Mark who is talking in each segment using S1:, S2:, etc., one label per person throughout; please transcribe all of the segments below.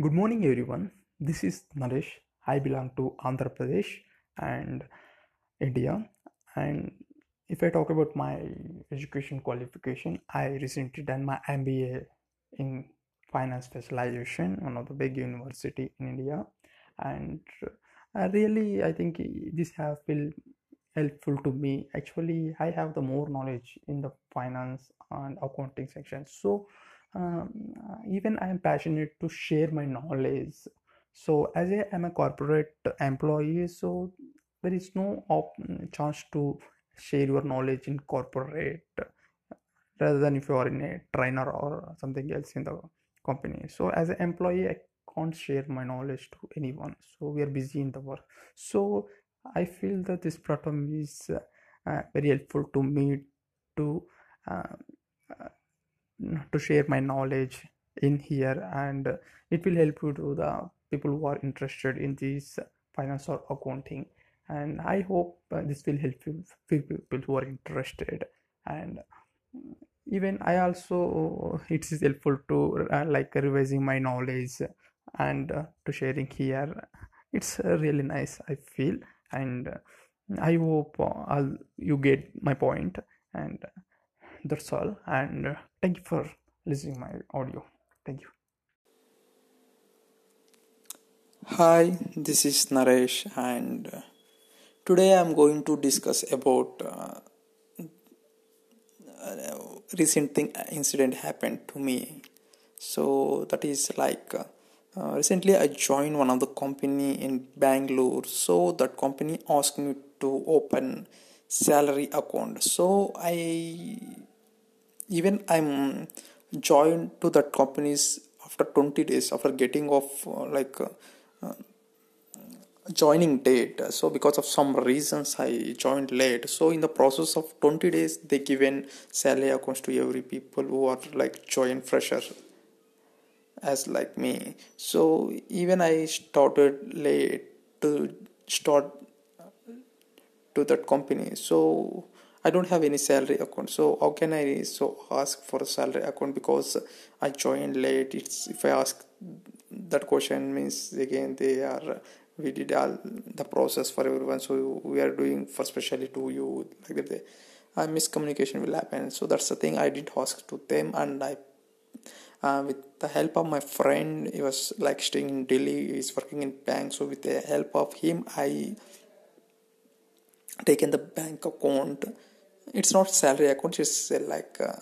S1: Good morning, everyone. This is Naresh. I belong to Andhra Pradesh and India. And if I talk about my education qualification, I recently done my MBA in finance specialization, one of the big university in India. And I really, I think this have been helpful to me. Actually, I have the more knowledge in the finance and accounting section. So um, even I am passionate to share my knowledge. So as I am a corporate employee, so there is no op- chance to share your knowledge in corporate rather than if you are in a trainer or something else in the company. So as an employee, I can't share my knowledge to anyone. So we are busy in the work. So I feel that this platform is uh, very helpful to me to uh, to share my knowledge in here and it will help you to the people who are interested in this finance or accounting. And i hope uh, this will help you people who are interested. And even i also it is helpful to uh, like revising my knowledge and uh, to sharing here. It's really nice i feel. And i hope you get my point. And that's all and uh, thank you for listening my audio thank you
S2: Hi, this is Naresh, and uh, today I'm going to discuss about uh, a recent thing incident happened to me. So that is like uh, uh, recently I joined one of the company in Bangalore. So that company asked me to open salary account. So I even I'm joined to that companies after 20 days after getting off uh, like uh, uh, joining date. So because of some reasons i joined late. So in the process of 20 days they given salary accounts to every people who are like join fresher as like me. So even i started late to start to that company. So i don't have any salary account. So how can i so ask for a salary account because i joined late? It's if i ask that question means again they are we did all the process for everyone. So we are doing for specially to you like that. Uh, miscommunication will happen. So that's the thing i did ask to them and i uh, with the help of my friend he was like staying in delhi. He's working in bank. So with the help of him i taken the bank account it's not salary account it's uh, like uh,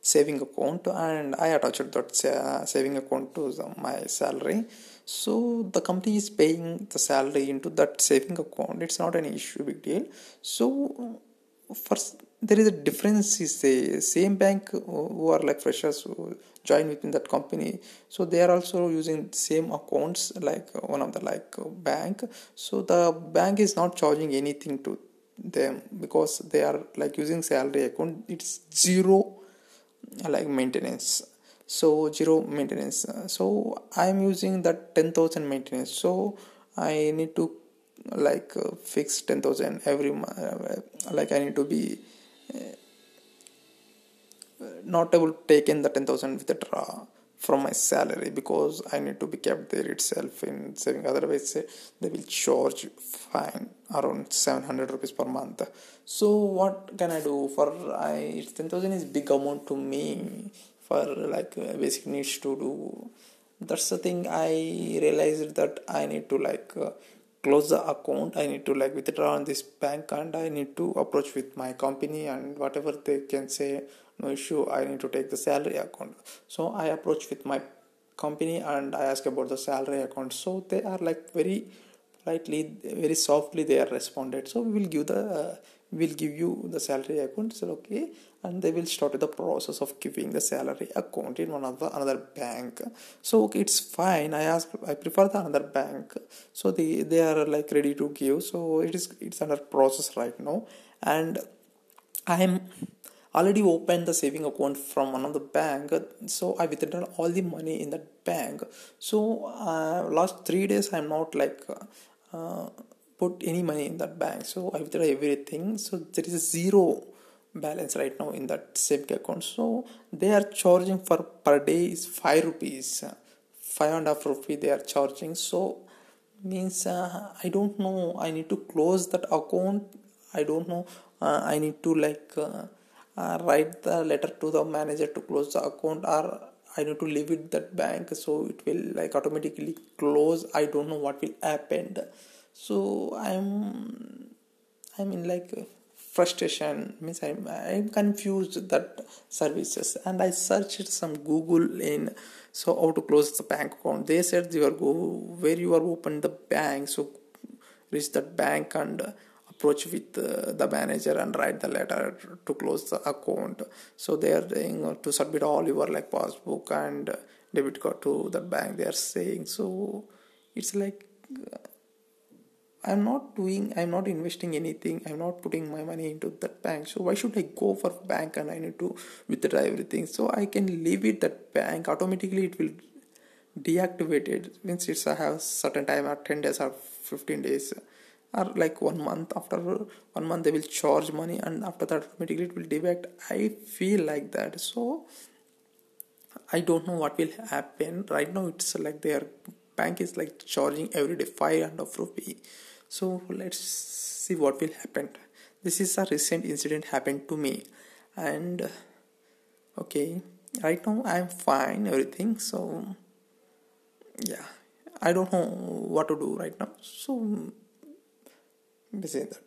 S2: saving account and i attached that uh, saving account to my salary. So the company is paying the salary into that saving account. It's not an issue big deal. So first there is a difference is the same bank who are like freshers who join within that company. So they are also using same accounts like one of the like bank. So the bank is not charging anything to them because they are like using salary account it's zero like maintenance. So zero maintenance. So i'm using that 10000 maintenance. So i need to like uh, fix 10000 every month uh, like i need to be uh, not able to take in the 10000 withdraw from my salary because I need to be kept there itself in saving. Otherwise, they will charge fine around 700 rupees per month. So what can I do for I 10,000 is big amount to me for like basic needs to do. That's the thing I realized that I need to like uh, close the account i need to like withdraw on this bank and i need to approach with my company and whatever they can say no issue i need to take the salary account. So i approach with my company and i ask about the salary account. So they are like very politely very softly they are responded. So we will give the uh, will give you the salary account. So okay and they will start the process of giving the salary account in one of the another bank. So okay it's fine. I ask i prefer the another bank. So they they are like ready to give. So it is it's under process right now. And i am already opened the saving account from one of the bank. So i withdraw all the money in that bank. So uh, last three days i'm not like uh, put any money in that bank. So i withdraw everything. So there is a zero balance right now in that saving account. So they are charging for per day is 5 rupees. Five and a half rupee they are charging. So means uh, i don't know. I need to close that account. I don't know. Uh, i need to like uh, uh, write the letter to the manager to close the account or i need to leave it that bank. So it will like automatically close. I don't know what will happen so i'm i'm in like frustration means i'm i'm confused that services. And i searched some google in so how to close the bank account. They said you are go where you are open the bank. So reach that bank and approach with uh, the manager and write the letter to close the account. So they are saying to submit all your like passbook and debit card to the bank. They are saying so it's like I'm not doing, I'm not investing anything, I'm not putting my money into that bank. So why should I go for bank and I need to withdraw everything? So I can leave it that bank automatically it will deactivate it. Means it's I have certain time or 10 days or 15 days or like one month after one month they will charge money and after that automatically it will deduct. I feel like that. So I don't know what will happen. Right now it's like their bank is like charging every day five and rupee. So let's see what will happen. This is a recent incident happened to me. And okay right now i'm fine everything. So yeah i don't know what to do right now. So is that